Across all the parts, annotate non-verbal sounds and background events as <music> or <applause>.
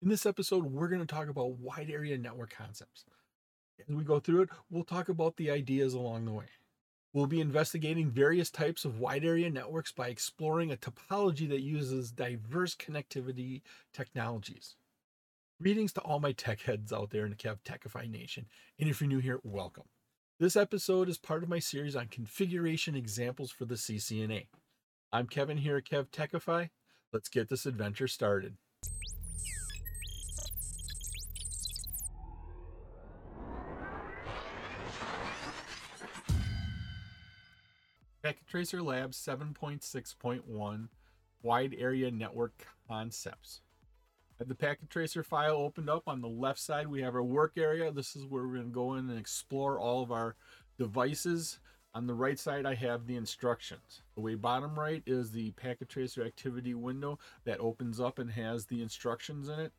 In this episode, we're going to talk about wide area network concepts. As we go through it, we'll talk about the ideas along the way. We'll be investigating various types of wide area networks by exploring a topology that uses diverse connectivity technologies. Greetings to all my tech heads out there in the KevTechify Nation. And if you're new here, welcome. This episode is part of my series on configuration examples for the CCNA. I'm Kevin here at KevTechify. Let's get this adventure started. Packet Tracer Labs 7.6.1 Wide Area Network Concepts. I have the packet tracer file opened up on the left side. We have our work area. This is where we're going to go in and explore all of our devices. On the right side, I have the instructions. The way bottom right is the packet tracer activity window that opens up and has the instructions in it.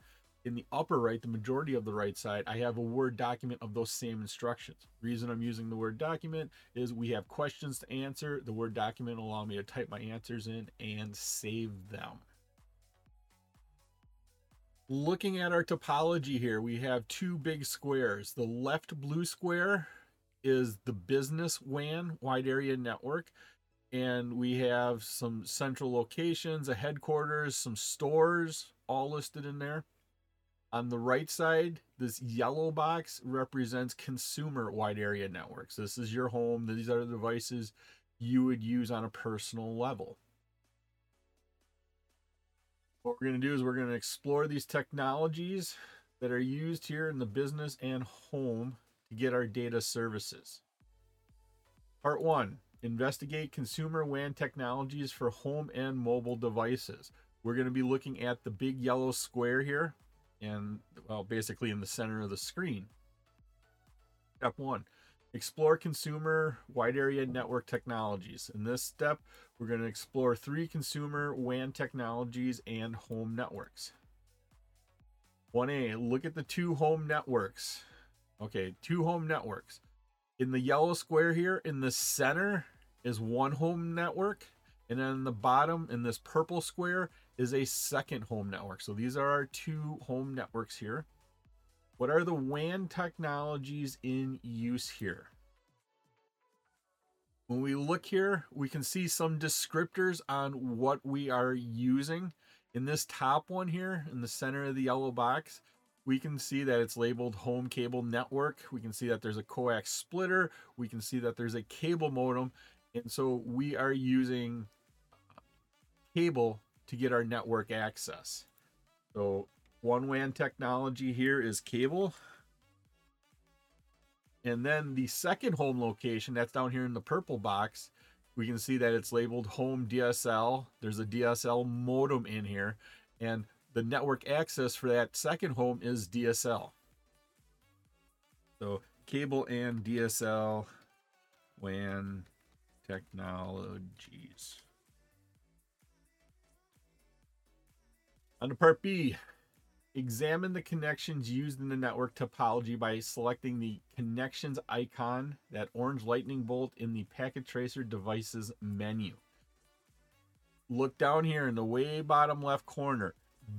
In the upper right, the majority of the right side, I have a Word document of those same instructions. Reason I'm using the Word document is we have questions to answer. The Word document will allow me to type my answers in and save them. Looking at our topology here, we have two big squares. The left blue square is the business WAN, wide area network. And we have some central locations, a headquarters, some stores, all listed in there. On the right side, this yellow box represents consumer wide area networks. This is your home. These are the devices you would use on a personal level. What we're going to do is we're going to explore these technologies that are used here in the business and home to get our data services. Part one, investigate consumer WAN technologies for home and mobile devices. We're going to be looking at the big yellow square here and well, basically in the center of the screen. Step one, explore consumer wide area network technologies. In this step, we're going to explore three consumer WAN technologies and home networks. 1A, look at the two home networks. Okay, two home networks. In the yellow square here, in the center is one home network. And then the bottom, in this purple square, is a second home network. So these are our two home networks here. What are the WAN technologies in use here? When we look here, we can see some descriptors on what we are using. In this top one here, in the center of the yellow box, we can see that it's labeled home cable network. We can see that there's a coax splitter. We can see that there's a cable modem. And so we are using cable to get our network access. So one WAN technology here is cable. And then the second home location, that's down here in the purple box, we can see that it's labeled home DSL. There's a DSL modem in here. And the network access for that second home is DSL. So cable and DSL WAN technologies. On to part B, Examine the connections used in the network topology by selecting the connections icon, that orange lightning bolt in the packet tracer devices menu. Look down here in the way bottom left corner.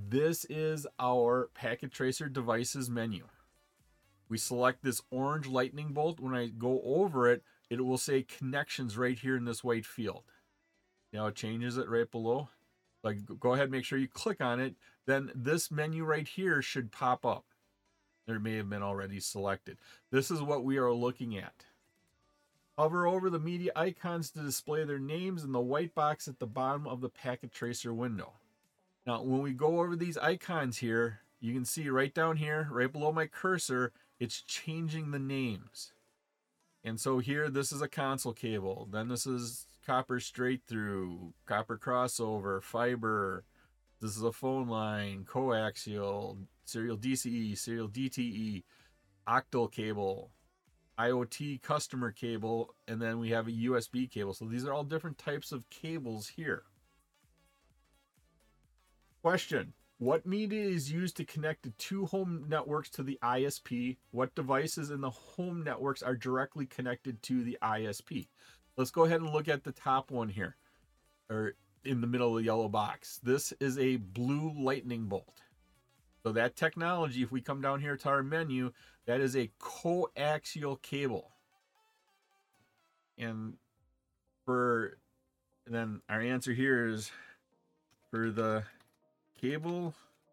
This is our packet tracer devices menu. We select this orange lightning bolt. When I go over it, it will say connections right here in this white field. Now it changes it right below. Like go ahead, make sure you click on it then this menu right here should pop up. There may have been already selected. This is what we are looking at. Hover over the media icons to display their names in the white box at the bottom of the packet tracer window. Now, when we go over these icons here, you can see right down here, right below my cursor, it's changing the names. And so here, this is a console cable. Then this is copper straight through, copper crossover, fiber, this is a phone line, coaxial, serial DCE, serial DTE, octal cable, IoT customer cable, and then we have a USB cable. So these are all different types of cables here. Question What media is used to connect the two home networks to the ISP? What devices in the home networks are directly connected to the ISP? Let's go ahead and look at the top one here, or in the middle of the yellow box. This is a blue lightning bolt. So that technology, if we come down here to our menu, that is a coaxial cable. And for and then our answer here is for the cable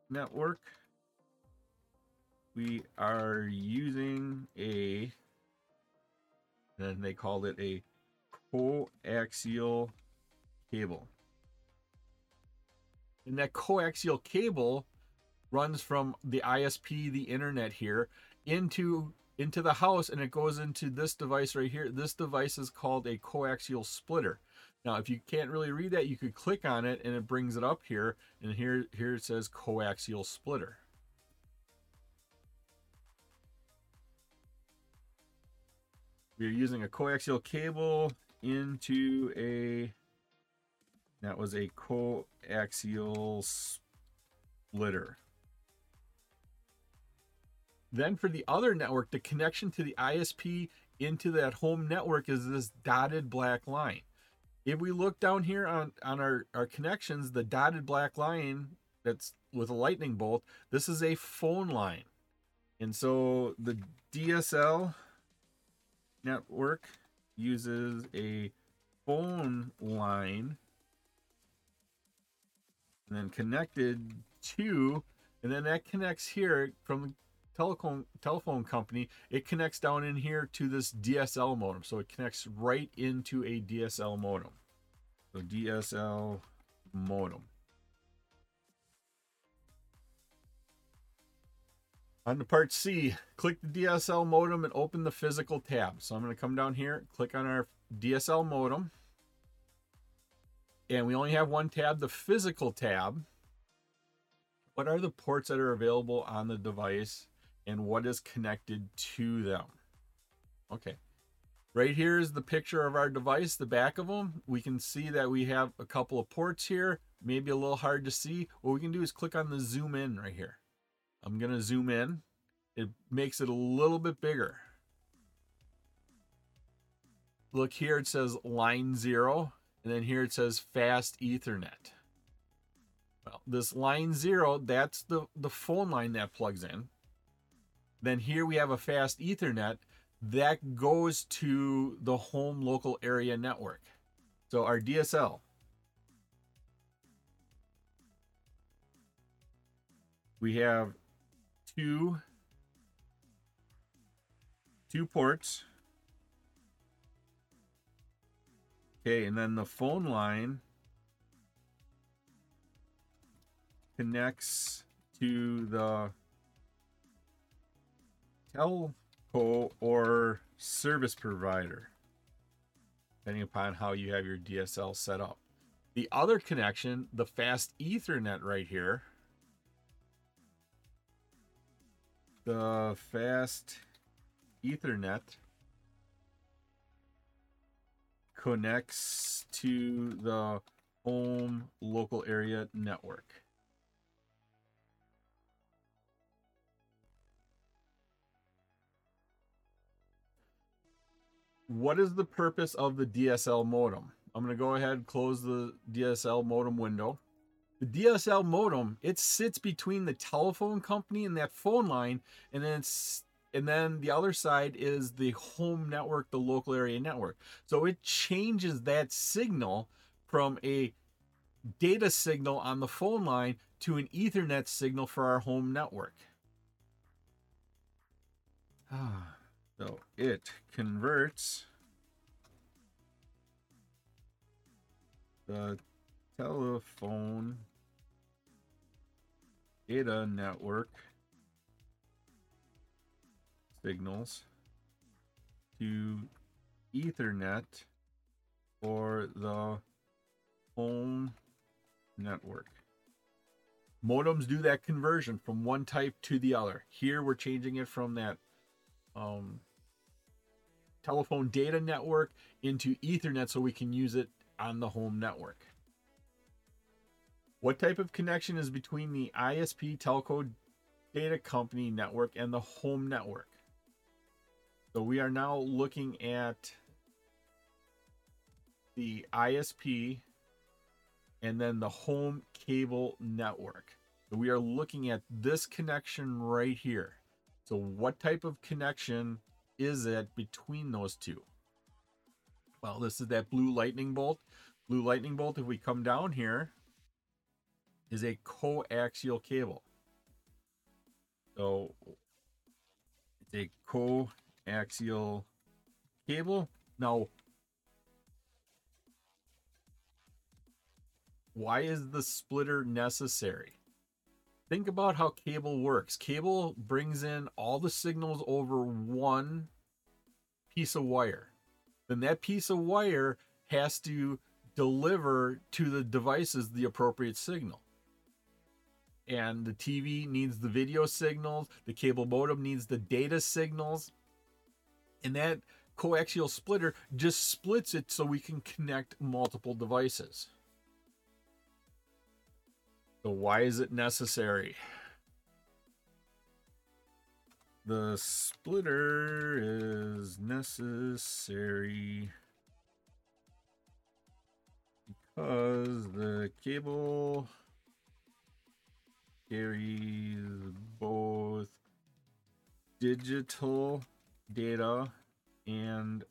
network, we are using a, then they called it a coaxial cable. And that coaxial cable runs from the ISP, the internet here, into into the house and it goes into this device right here. This device is called a coaxial splitter. Now, if you can't really read that, you could click on it and it brings it up here. And here, here it says coaxial splitter. We're using a coaxial cable into a, that was a coaxial splitter. Then for the other network, the connection to the ISP into that home network is this dotted black line. If we look down here on, on our, our connections, the dotted black line that's with a lightning bolt, this is a phone line. And so the DSL network uses a phone line and then connected to, and then that connects here from the telephone telephone company, it connects down in here to this DSL modem. So it connects right into a DSL modem. So DSL modem. On the part C, click the DSL modem and open the physical tab. So I'm going to come down here, click on our DSL modem. And we only have one tab, the physical tab. What are the ports that are available on the device and what is connected to them. Okay. Right here is the picture of our device, the back of them. We can see that we have a couple of ports here, maybe a little hard to see. What we can do is click on the zoom in right here. I'm going to zoom in. It makes it a little bit bigger. Look here, it says line zero, and then here it says fast ethernet. Well, this line zero, that's the, the phone line that plugs in. Then here we have a fast Ethernet that goes to the home local area network. So our DSL. We have two two ports. Okay, and then the phone line connects to the telco or service provider, depending upon how you have your DSL set up. The other connection, the fast Ethernet right here, the fast Ethernet connects to the home local area network. what is the purpose of the DSL modem? I'm going to go ahead and close the DSL modem window. The DSL modem, it sits between the telephone company and that phone line, and then it's and then the other side is the home network, the local area network. So it changes that signal from a data signal on the phone line to an Ethernet signal for our home network. Ah. <sighs> So it converts the telephone data network signals to Ethernet for the home network. Modems do that conversion from one type to the other. Here we're changing it from that um, telephone data network into Ethernet so we can use it on the home network. What type of connection is between the ISP telco data company network and the home network? So we are now looking at the ISP and then the home cable network. So we are looking at this connection right here. So what type of connection is it between those two? Well, this is that blue lightning bolt. Blue lightning bolt, if we come down here, is a coaxial cable. So it's a coaxial cable. Now, why is the splitter necessary? Think about how cable works. Cable brings in all the signals over one piece of wire. Then that piece of wire has to deliver to the devices the appropriate signal. And the TV needs the video signals, the cable modem needs the data signals. And that coaxial splitter just splits it so we can connect multiple devices. So why is it necessary? The splitter is necessary because the cable carries both digital data and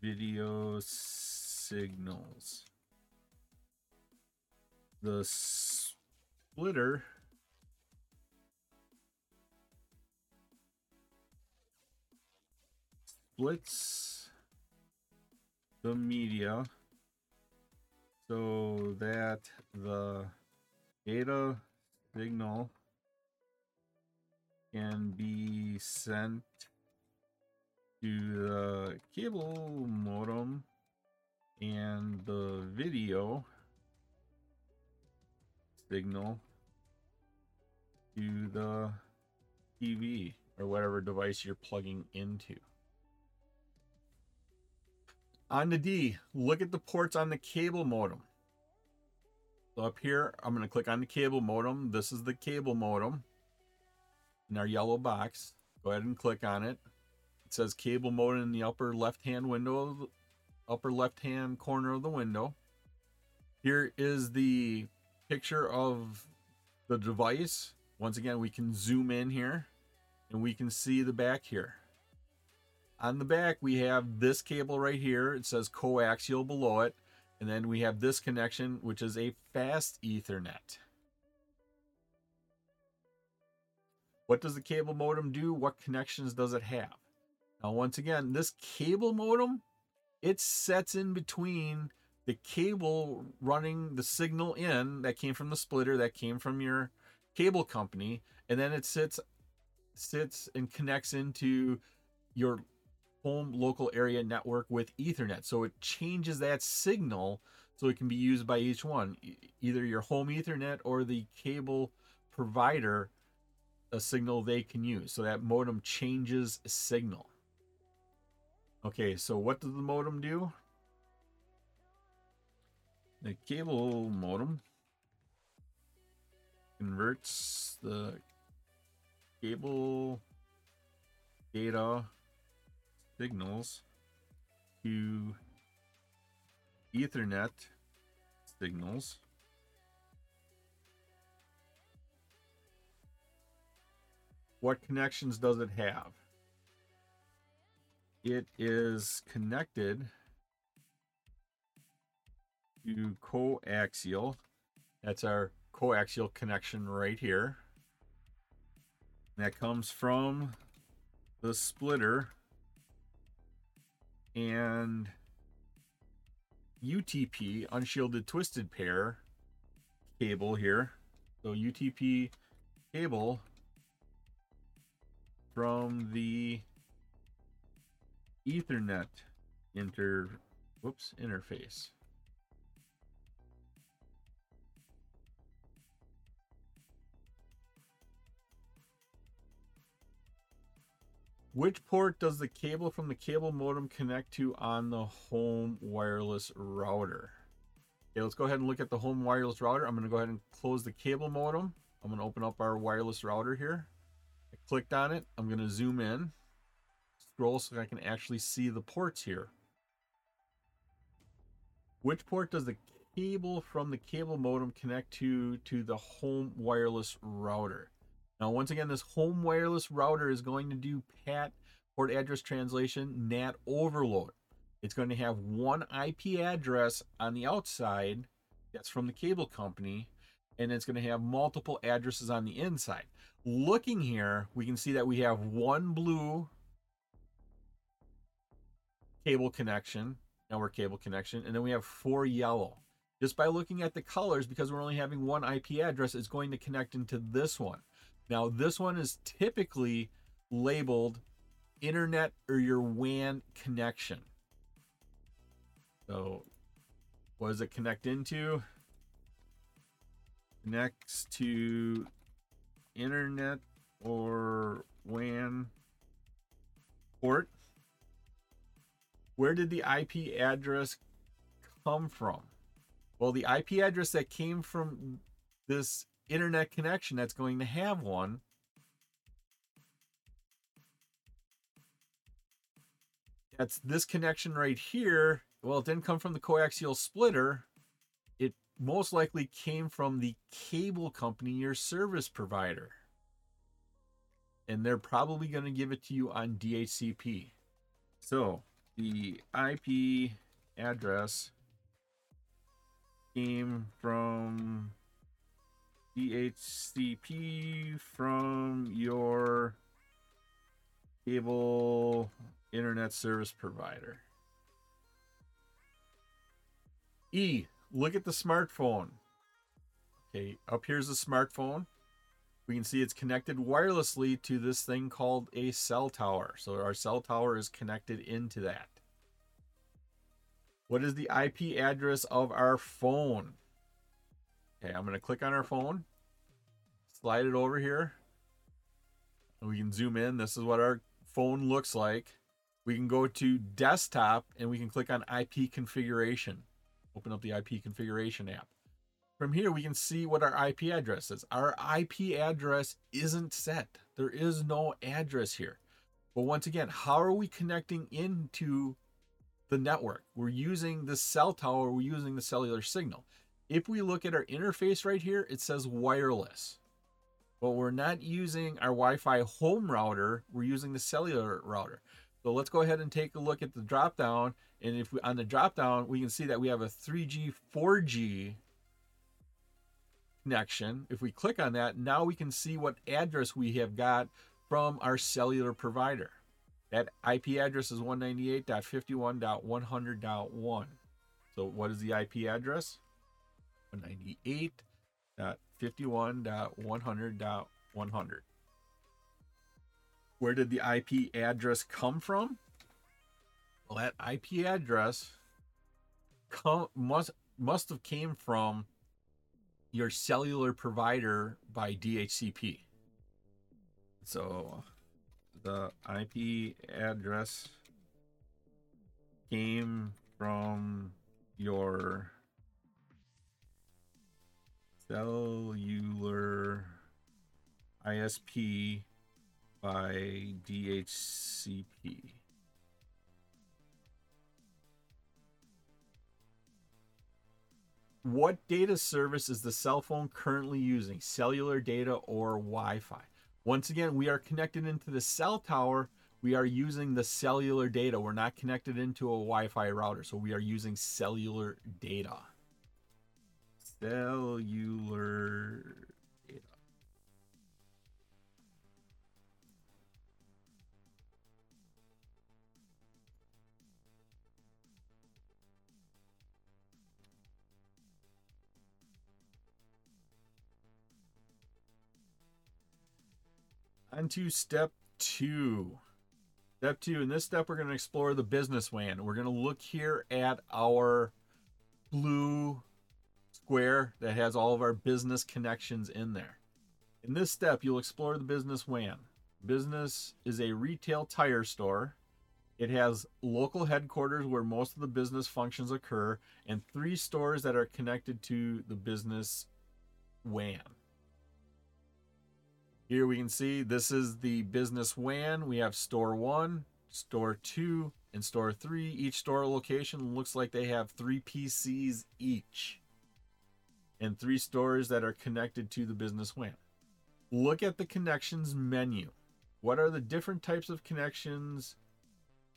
video signals. The splitter splits the media so that the data signal can be sent to the cable modem and the video signal to the TV or whatever device you're plugging into. On the D, look at the ports on the cable modem. So up here, I'm going to click on the cable modem. This is the cable modem in our yellow box. Go ahead and click on it. It says cable modem in the upper left-hand window, upper left-hand corner of the window. Here is the picture of the device. Once again, we can zoom in here and we can see the back here. On the back, we have this cable right here. It says coaxial below it. And then we have this connection, which is a fast Ethernet. What does the cable modem do? What connections does it have? Now, once again, this cable modem, it sets in between the cable running the signal in that came from the splitter that came from your cable company and then it sits sits and connects into your home local area network with ethernet. So it changes that signal so it can be used by each one either your home ethernet or the cable provider a signal they can use. So that modem changes signal. Okay so what does the modem do? The cable modem converts the cable data signals to Ethernet signals. What connections does it have? It is connected to coaxial. That's our coaxial connection right here. That comes from the splitter and UTP, unshielded twisted pair cable here. So UTP cable from the Ethernet inter whoops interface. Which port does the cable from the cable modem connect to on the home wireless router? Okay, let's go ahead and look at the home wireless router. I'm going to go ahead and close the cable modem. I'm going to open up our wireless router here. I clicked on it. I'm going to zoom in, scroll so I can actually see the ports here. Which port does the cable from the cable modem connect to to the home wireless router. Now, once again, this home wireless router is going to do PAT port address translation NAT overload. It's going to have one IP address on the outside that's from the cable company, and it's going to have multiple addresses on the inside. Looking here, we can see that we have one blue cable connection, network cable connection, and then we have four yellow. Just by looking at the colors, because we're only having one IP address, it's going to connect into this one. Now, this one is typically labeled internet or your WAN connection. So, what does it connect into? Connects to internet or WAN port. Where did the IP address come from? Well, the IP address that came from this internet connection that's going to have one that's this connection right here. Well, it didn't come from the coaxial splitter. It most likely came from the cable company, your service provider. And they're probably going to give it to you on DHCP. So the IP address came from DHCP from your cable internet service provider. E, look at the smartphone. Okay, up here's the smartphone. We can see it's connected wirelessly to this thing called a cell tower. So our cell tower is connected into that. What is the IP address of our phone? Okay, I'm going to click on our phone, slide it over here. We can zoom in. This is what our phone looks like we can go to desktop and we can click on IP configuration. Open up the IP configuration app. From here, we can see what our IP address is. Our IP address isn't set. There is no address here. But once again, how are we connecting into the network? We're using the cell tower, we're using the cellular signal. If we look at our interface right here, it says wireless. But we're not using our Wi Fi home router, we're using the cellular router. So let's go ahead and take a look at the drop down. And if we on the drop down, we can see that we have a 3G, 4G connection. If we click on that, now we can see what address we have got from our cellular provider. That IP address is 198.51.100.1. So what is the IP address? 198.51.100.100 where did the IP address come from? Well, that IP address come, must must have came from your cellular provider by DHCP. So the IP address came from your cellular ISP by DHCP. What data service is the cell phone currently using, cellular data or Wi Fi? Once again, we are connected into the cell tower. We are using the cellular data. We're not connected into a Wi Fi router, so we are using cellular data. Cellular On to step two. Step two. In this step, we're going to explore the business WAN. We're going to look here at our blue square that has all of our business connections in there. In this step, you'll explore the business WAN. Business is a retail tire store. It has local headquarters where most of the business functions occur, and three stores that are connected to the business WAN. Here we can see this is the business WAN. We have store one, store two, and store three. Each store location looks like they have three PCs each. And three stores that are connected to the business WAN. Look at the connections menu. What are the different types of connections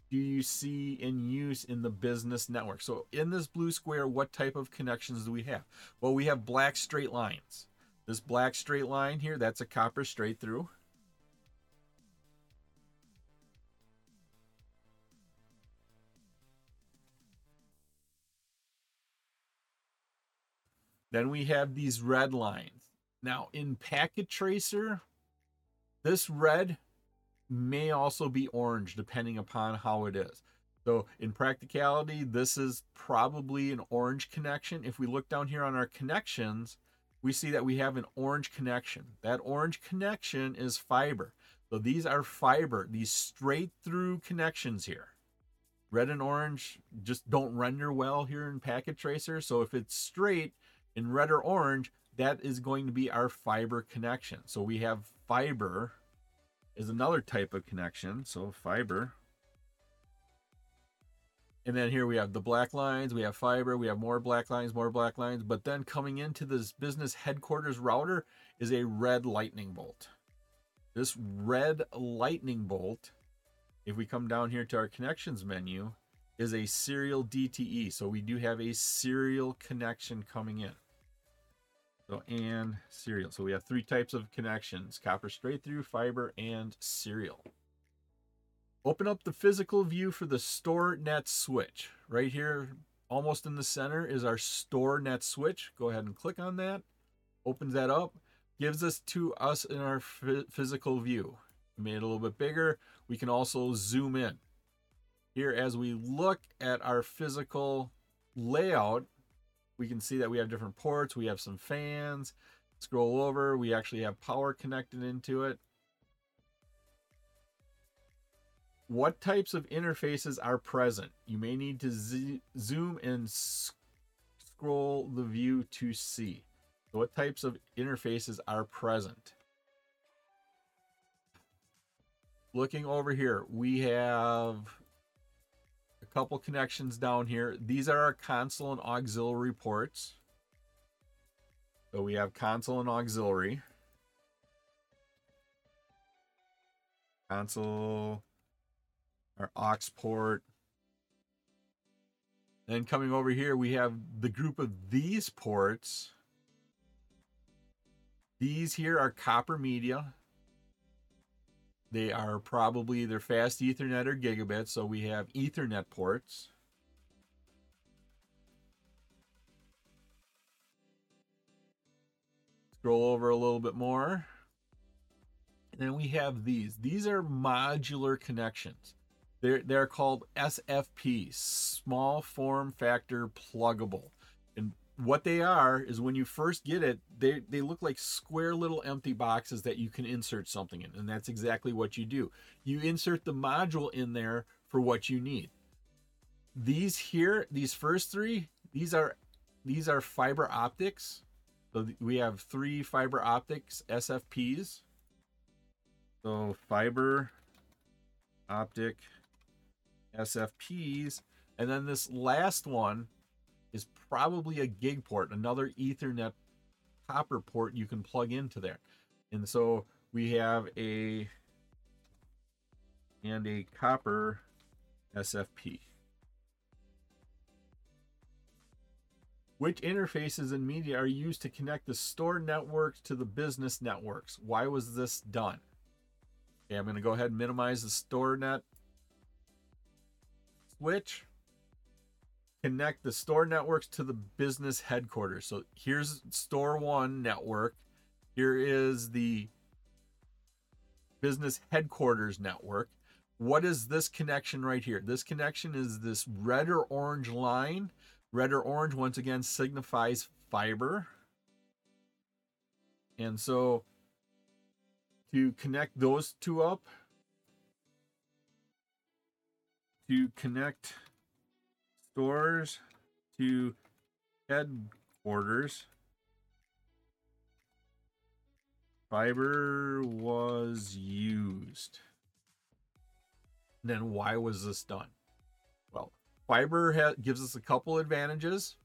do you see in use in the business network? So in this blue square, what type of connections do we have? Well, we have black straight lines. This black straight line here, that's a copper straight through. Then we have these red lines. Now in Packet Tracer, this red may also be orange depending upon how it is. So in practicality, this is probably an orange connection. If we look down here on our connections, we see that we have an orange connection. That orange connection is fiber. So these are fiber, these straight through connections here. Red and orange just don't render well here in Packet Tracer. So if it's straight in red or orange, that is going to be our fiber connection. So we have fiber is another type of connection. So fiber. And then here we have the black lines, we have fiber, we have more black lines, more black lines. But then coming into this business headquarters router is a red lightning bolt. This red lightning bolt, if we come down here to our connections menu, is a serial DTE. So we do have a serial connection coming in. So and serial. So we have three types of connections: copper straight through, fiber, and serial. Open up the physical view for the store net switch. Right here, almost in the center, is our store net switch. Go ahead and click on that. Opens that up. Gives us to us in our physical view. Made it a little bit bigger. We can also zoom in. Here, as we look at our physical layout, we can see that we have different ports. We have some fans. Scroll over. We actually have power connected into it. What types of interfaces are present? You may need to zoom and scroll the view to see. What types of interfaces are present? Looking over here, we have couple connections down here. These are our console and auxiliary ports. So we have console and auxiliary. Console, our aux port. Then coming over here, we have the group of these ports. These here are copper media. They are probably either fast Ethernet or gigabit, so we have Ethernet ports. Scroll over a little bit more. And then we have these. These are modular connections. They're, they're called SFP, small form factor pluggable what they are is when you first get it, they, they look like square little empty boxes that you can insert something in. And that's exactly what you do. You insert the module in there for what you need. These here, these first three, these are these are fiber optics. So we have three fiber optics SFPs. So fiber optic SFPs. And then this last one probably a gig port, another Ethernet copper port you can plug into there. And so we have a and a copper SFP. Which interfaces and media are used to connect the store networks to the business networks? Why was this done? Okay, I'm going to go ahead and minimize the store net switch connect the store networks to the business headquarters. So here's store one network. Here is the business headquarters network. What is this connection right here? This connection is this red or orange line. Red or orange, once again, signifies fiber. And so to connect those two up, to connect stores to headquarters. Fiber was used. Then why was this done? Well, fiber ha- gives us a couple advantages.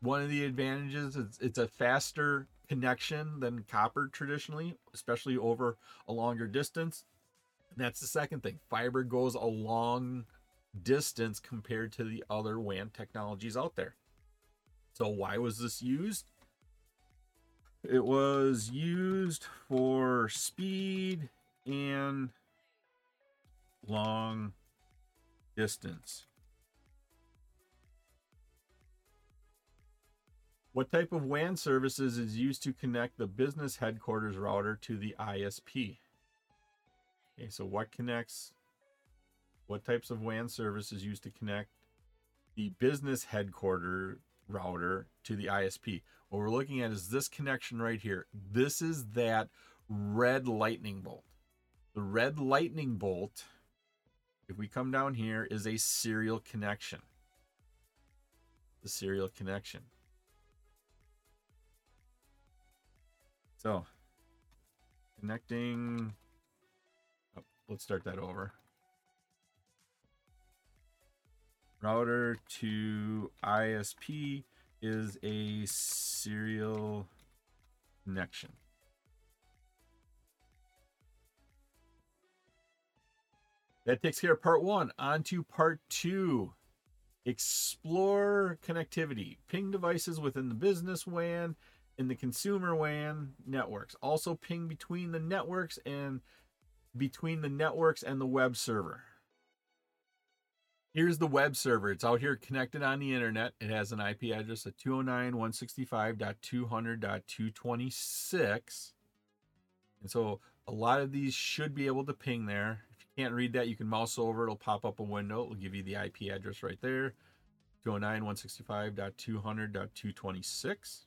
one of the advantages is it's a faster connection than copper traditionally, especially over a longer distance. And that's the second thing. Fiber goes a long distance compared to the other WAN technologies out there. So why was this used? It was used for speed and long distance. What type of WAN services is used to connect the business headquarters router to the ISP? Okay, so what connects, what types of WAN services used to connect the business headquarter router to the ISP? What we're looking at is this connection right here. This is that red lightning bolt. The red lightning bolt, if we come down here, is a serial connection. The serial connection. So, connecting. Oh, let's start that over. Router to ISP is a serial connection. That takes care of part one. On to part two. Explore connectivity. Ping devices within the business WAN and the consumer WAN networks. Also ping between the networks and between the networks and the web server. Here's the web server. It's out here connected on the internet. It has an IP address of 209.165.200.226. And so a lot of these should be able to ping there. If you can't read that, you can mouse over. It'll pop up a window. It'll give you the IP address right there. 209.165.200.226.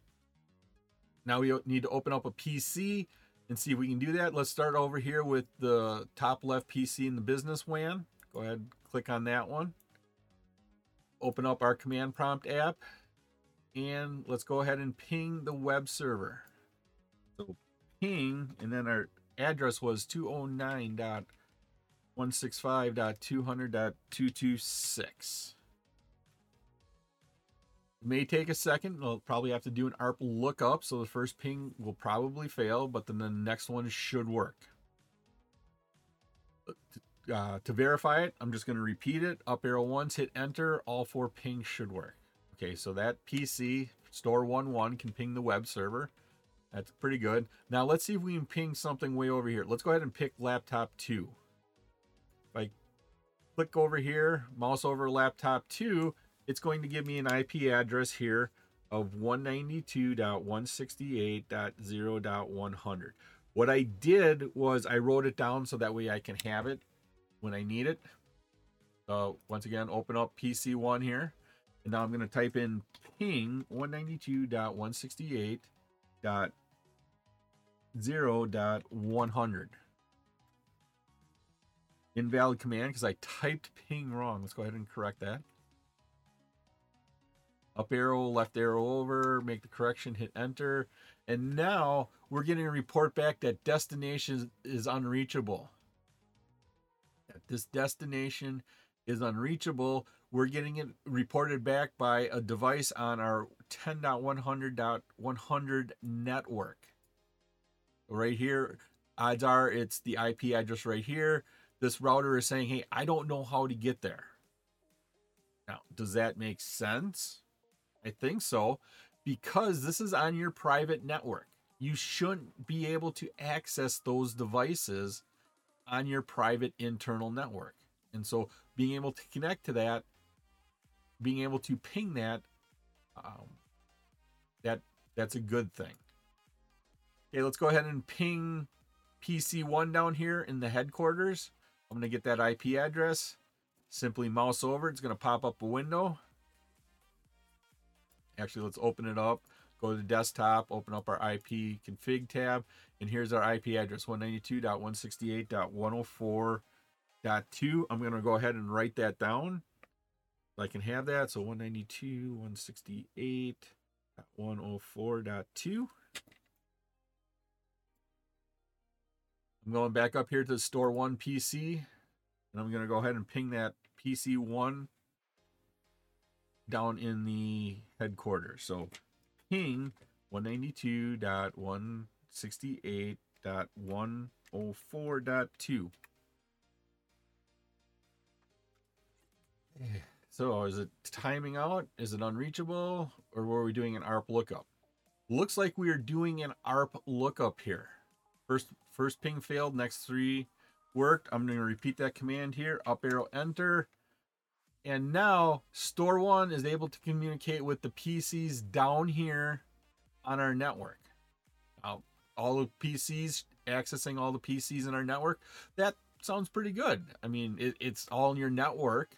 Now we need to open up a PC and see if we can do that. Let's start over here with the top left PC in the business WAN. Go ahead, click on that one. Open up our command prompt app and let's go ahead and ping the web server. So ping, and then our address was 209.165.200.226. It may take a second. We'll probably have to do an ARP lookup, so the first ping will probably fail, but then the next one should work. Uh, to verify it, I'm just going to repeat it. Up arrow once, hit enter. All four pings should work. Okay, so that PC, store 11, can ping the web server. That's pretty good. Now let's see if we can ping something way over here. Let's go ahead and pick laptop 2. If I click over here, mouse over laptop 2, it's going to give me an IP address here of 192.168.0.100. What I did was I wrote it down so that way I can have it when I need it. So once again, open up PC1 here. And now I'm going to type in ping 192.168.0.100. Invalid command because I typed ping wrong. Let's go ahead and correct that up arrow, left arrow over, make the correction, hit enter. And now we're getting a report back that destination is unreachable. This destination is unreachable. We're getting it reported back by a device on our 10.100.100 network. Right here, odds are it's the IP address right here. This router is saying, hey, I don't know how to get there. Now, does that make sense? I think so, because this is on your private network. You shouldn't be able to access those devices on your private internal network. And so being able to connect to that, being able to ping that, um, that that's a good thing. Okay, let's go ahead and ping PC1 down here in the headquarters. I'm going to get that IP address. Simply mouse over. It's going to pop up a window. Actually, let's open it up. Go to the desktop, open up our IP config tab, and here's our IP address 192.168.104.2. I'm going to go ahead and write that down. I can have that. So 192.168.104.2. I'm going back up here to store one PC, and I'm going to go ahead and ping that PC1 down in the headquarters. So ping 192.168.104.2. So is it timing out? Is it unreachable? Or were we doing an ARP lookup? Looks like we are doing an ARP lookup here. First, first ping failed, next three worked. I'm going to repeat that command here, up arrow enter. And now store one is able to communicate with the PCs down here on our network. Now, all the PCs accessing all the PCs in our network, that sounds pretty good. I mean, it, it's all in your network.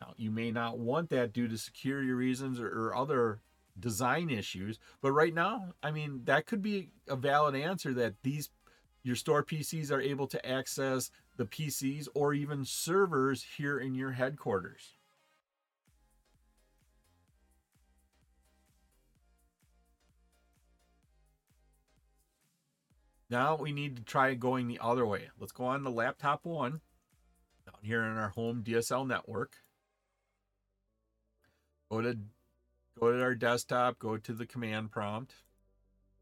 Now, you may not want that due to security reasons or, or other design issues, but right now, I mean, that could be a valid answer that these your store PCs are able to access the PCs or even servers here in your headquarters. Now we need to try going the other way. Let's go on the laptop one down here in our home DSL network. Go to go to our desktop, go to the command prompt.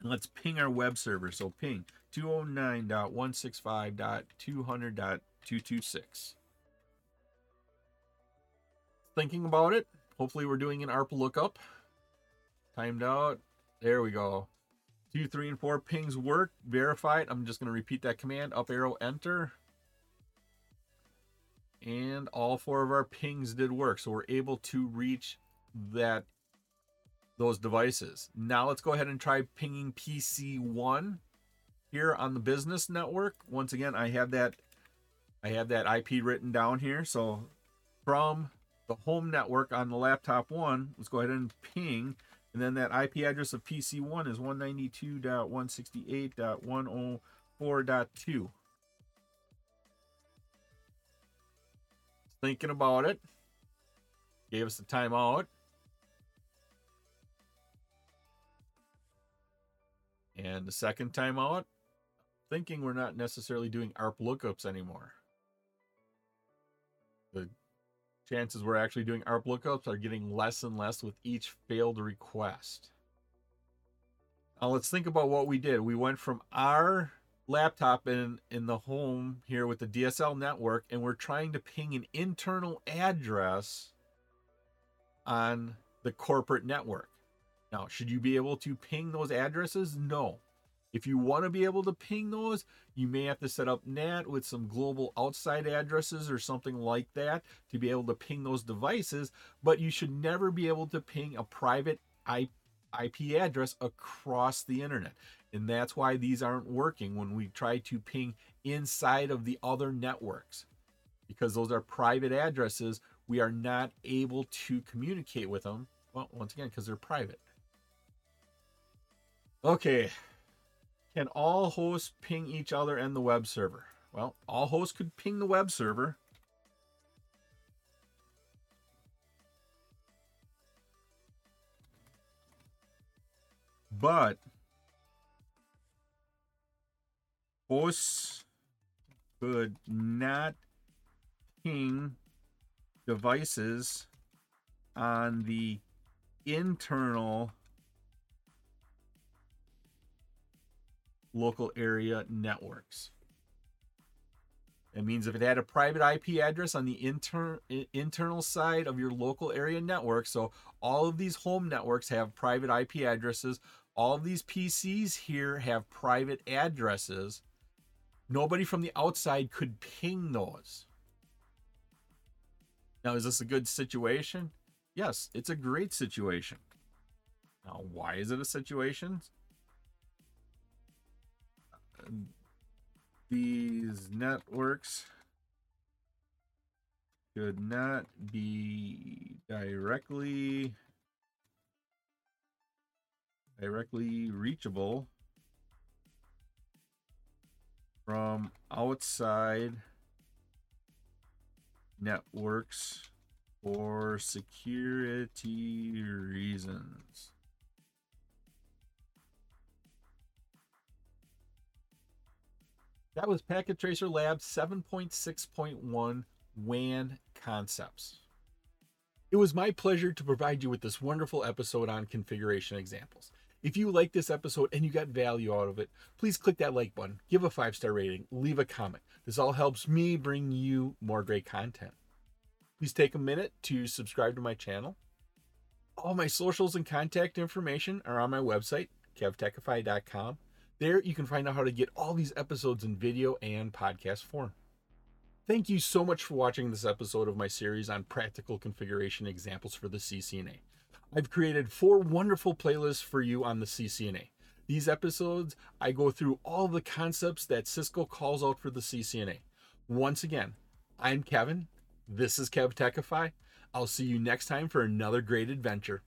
Let's ping our web server. So ping 209.165.200.226. Thinking about it. Hopefully we're doing an ARP lookup. Timed out. There we go. Two, three, and four pings work. Verified. I'm just going to repeat that command. Up arrow, enter. And all four of our pings did work. So we're able to reach that those devices. Now let's go ahead and try pinging PC1 here on the business network. Once again, I have that I have that IP written down here. So from the home network on the laptop one, let's go ahead and ping. And then that IP address of PC1 is 192.168.104.2. Thinking about it. Gave us the timeout. And the second time out, thinking we're not necessarily doing ARP lookups anymore. The chances we're actually doing ARP lookups are getting less and less with each failed request. Now let's think about what we did. We went from our laptop in in the home here with the DSL network and we're trying to ping an internal address on the corporate network. Now, should you be able to ping those addresses? No. If you want to be able to ping those, you may have to set up NAT with some global outside addresses or something like that to be able to ping those devices, but you should never be able to ping a private IP address across the internet. And that's why these aren't working when we try to ping inside of the other networks. Because those are private addresses, we are not able to communicate with them. Well, once again, because they're private. Okay. Can all hosts ping each other and the web server? Well, all hosts could ping the web server. But hosts could not ping devices on the internal local area networks. It means if it had a private IP address on the inter- internal side of your local area network, so all of these home networks have private IP addresses, all of these PCs here have private addresses. Nobody from the outside could ping those. Now, is this a good situation? Yes, it's a great situation. Now, why is it a situation? These networks should not be directly directly reachable from outside networks for security reasons. That was Packet Tracer Labs 7.6.1 WAN concepts. It was my pleasure to provide you with this wonderful episode on configuration examples. If you like this episode and you got value out of it, please click that like button, give a five star rating, leave a comment. This all helps me bring you more great content. Please take a minute to subscribe to my channel. All my socials and contact information are on my website, kevtechify.com. There you can find out how to get all these episodes in video and podcast form. Thank you so much for watching this episode of my series on practical configuration examples for the CCNA. I've created four wonderful playlists for you on the CCNA. These episodes, I go through all the concepts that Cisco calls out for the CCNA. Once again, I'm Kevin. This is KevTechify. I'll see you next time for another great adventure.